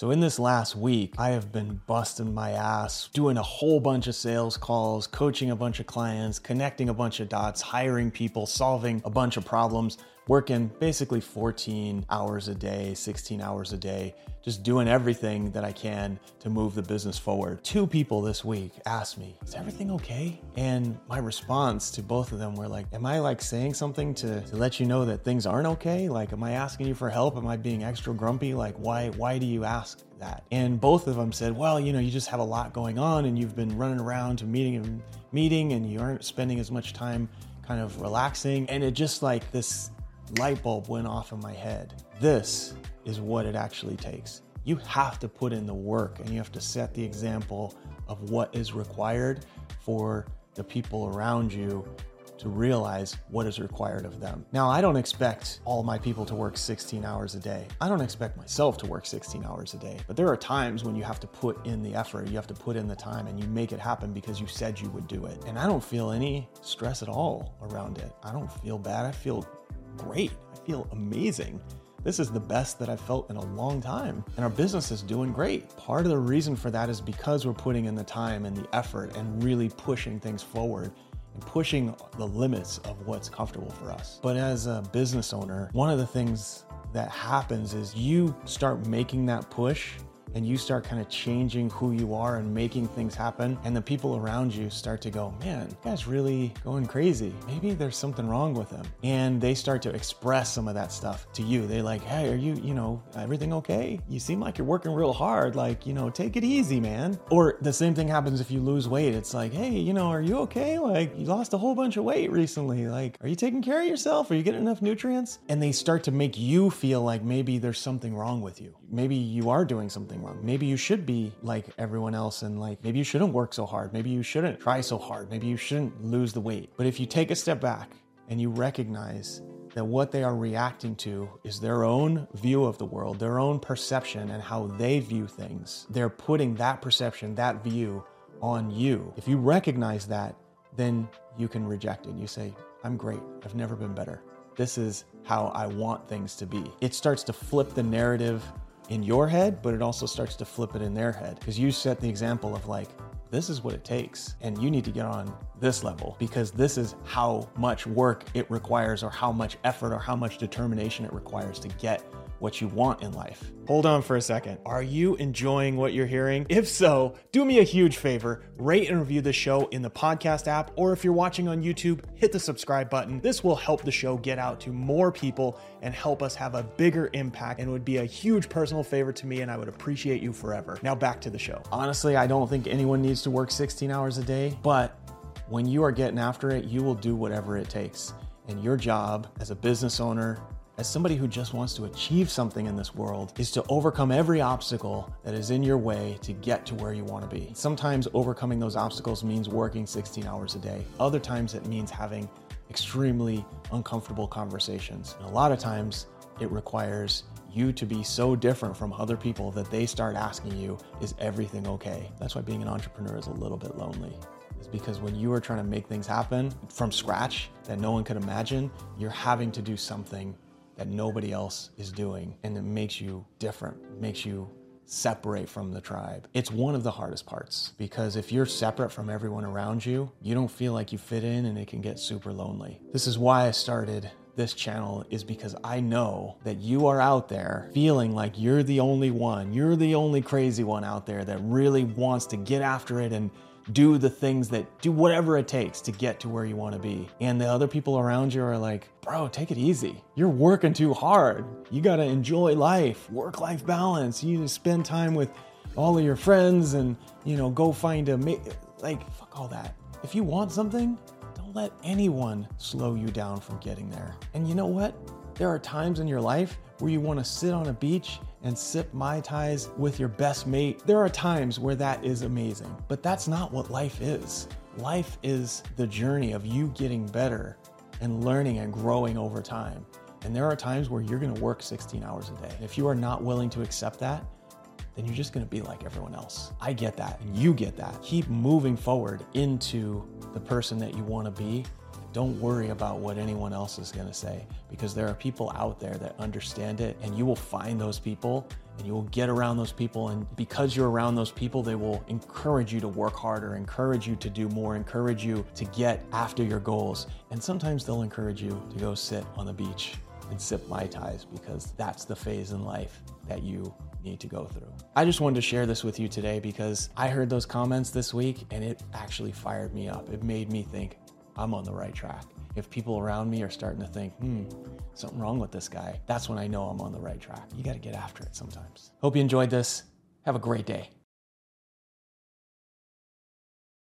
So, in this last week, I have been busting my ass, doing a whole bunch of sales calls, coaching a bunch of clients, connecting a bunch of dots, hiring people, solving a bunch of problems, working basically 14 hours a day, 16 hours a day, just doing everything that I can to move the business forward. Two people this week asked me, Is everything okay? And my response to both of them were like, Am I like saying something to, to let you know that things aren't okay? Like, am I asking you for help? Am I being extra grumpy? Like, why, why do you ask? That. And both of them said, well, you know, you just have a lot going on and you've been running around to meeting and meeting and you aren't spending as much time kind of relaxing. And it just like this light bulb went off in my head. This is what it actually takes. You have to put in the work and you have to set the example of what is required for the people around you to realize what is required of them. Now, I don't expect all my people to work 16 hours a day. I don't expect myself to work 16 hours a day. But there are times when you have to put in the effort, you have to put in the time, and you make it happen because you said you would do it. And I don't feel any stress at all around it. I don't feel bad. I feel great. I feel amazing. This is the best that I've felt in a long time. And our business is doing great. Part of the reason for that is because we're putting in the time and the effort and really pushing things forward and pushing the limits of what's comfortable for us. But as a business owner, one of the things that happens is you start making that push and you start kind of changing who you are and making things happen, and the people around you start to go, man, guy's really going crazy. Maybe there's something wrong with him. And they start to express some of that stuff to you. They like, hey, are you, you know, everything okay? You seem like you're working real hard. Like, you know, take it easy, man. Or the same thing happens if you lose weight. It's like, hey, you know, are you okay? Like, you lost a whole bunch of weight recently. Like, are you taking care of yourself? Are you getting enough nutrients? And they start to make you feel like maybe there's something wrong with you. Maybe you are doing something Maybe you should be like everyone else and like maybe you shouldn't work so hard. Maybe you shouldn't try so hard. Maybe you shouldn't lose the weight. But if you take a step back and you recognize that what they are reacting to is their own view of the world, their own perception, and how they view things. They're putting that perception, that view on you. If you recognize that, then you can reject it. You say, I'm great. I've never been better. This is how I want things to be. It starts to flip the narrative in your head, but it also starts to flip it in their head. Because you set the example of like, this is what it takes, and you need to get on this level because this is how much work it requires, or how much effort, or how much determination it requires to get what you want in life. Hold on for a second. Are you enjoying what you're hearing? If so, do me a huge favor rate and review the show in the podcast app, or if you're watching on YouTube, hit the subscribe button. This will help the show get out to more people and help us have a bigger impact and would be a huge personal favor to me, and I would appreciate you forever. Now, back to the show. Honestly, I don't think anyone needs to work 16 hours a day, but when you are getting after it, you will do whatever it takes. And your job as a business owner, as somebody who just wants to achieve something in this world, is to overcome every obstacle that is in your way to get to where you want to be. Sometimes overcoming those obstacles means working 16 hours a day. Other times it means having extremely uncomfortable conversations. And a lot of times it requires you to be so different from other people that they start asking you, is everything okay? That's why being an entrepreneur is a little bit lonely is because when you are trying to make things happen from scratch that no one could imagine, you're having to do something that nobody else is doing. And it makes you different, makes you separate from the tribe. It's one of the hardest parts because if you're separate from everyone around you, you don't feel like you fit in and it can get super lonely. This is why I started this channel is because I know that you are out there feeling like you're the only one, you're the only crazy one out there that really wants to get after it and do the things that do whatever it takes to get to where you want to be. And the other people around you are like, bro, take it easy. You're working too hard. You got to enjoy life, work life balance. You need to spend time with all of your friends and, you know, go find a, ma- like, fuck all that. If you want something, don't let anyone slow you down from getting there. And you know what? There are times in your life where you want to sit on a beach and sip Mai Tais with your best mate. There are times where that is amazing, but that's not what life is. Life is the journey of you getting better and learning and growing over time. And there are times where you're to work 16 hours a day. If you are not willing to accept that, then you're just to be like everyone else. I get that, and you get that. Keep moving forward into the person that you want to be Don't worry about what anyone else is gonna say because there are people out there that understand it and you will find those people and you will get around those people. And because you're around those people, they will encourage you to work harder, encourage you to do more, encourage you to get after your goals. And sometimes they'll encourage you to go sit on the beach and sip Mai Tais because that's the phase in life that you need to go through. I just wanted to share this with you today because I heard those comments this week and it actually fired me up. It made me think, I'm on the right track. If people around me are starting to think, hmm, something wrong with this guy, that's when I know I'm on the right track. You got to get after it sometimes. Hope you enjoyed this. Have a great day.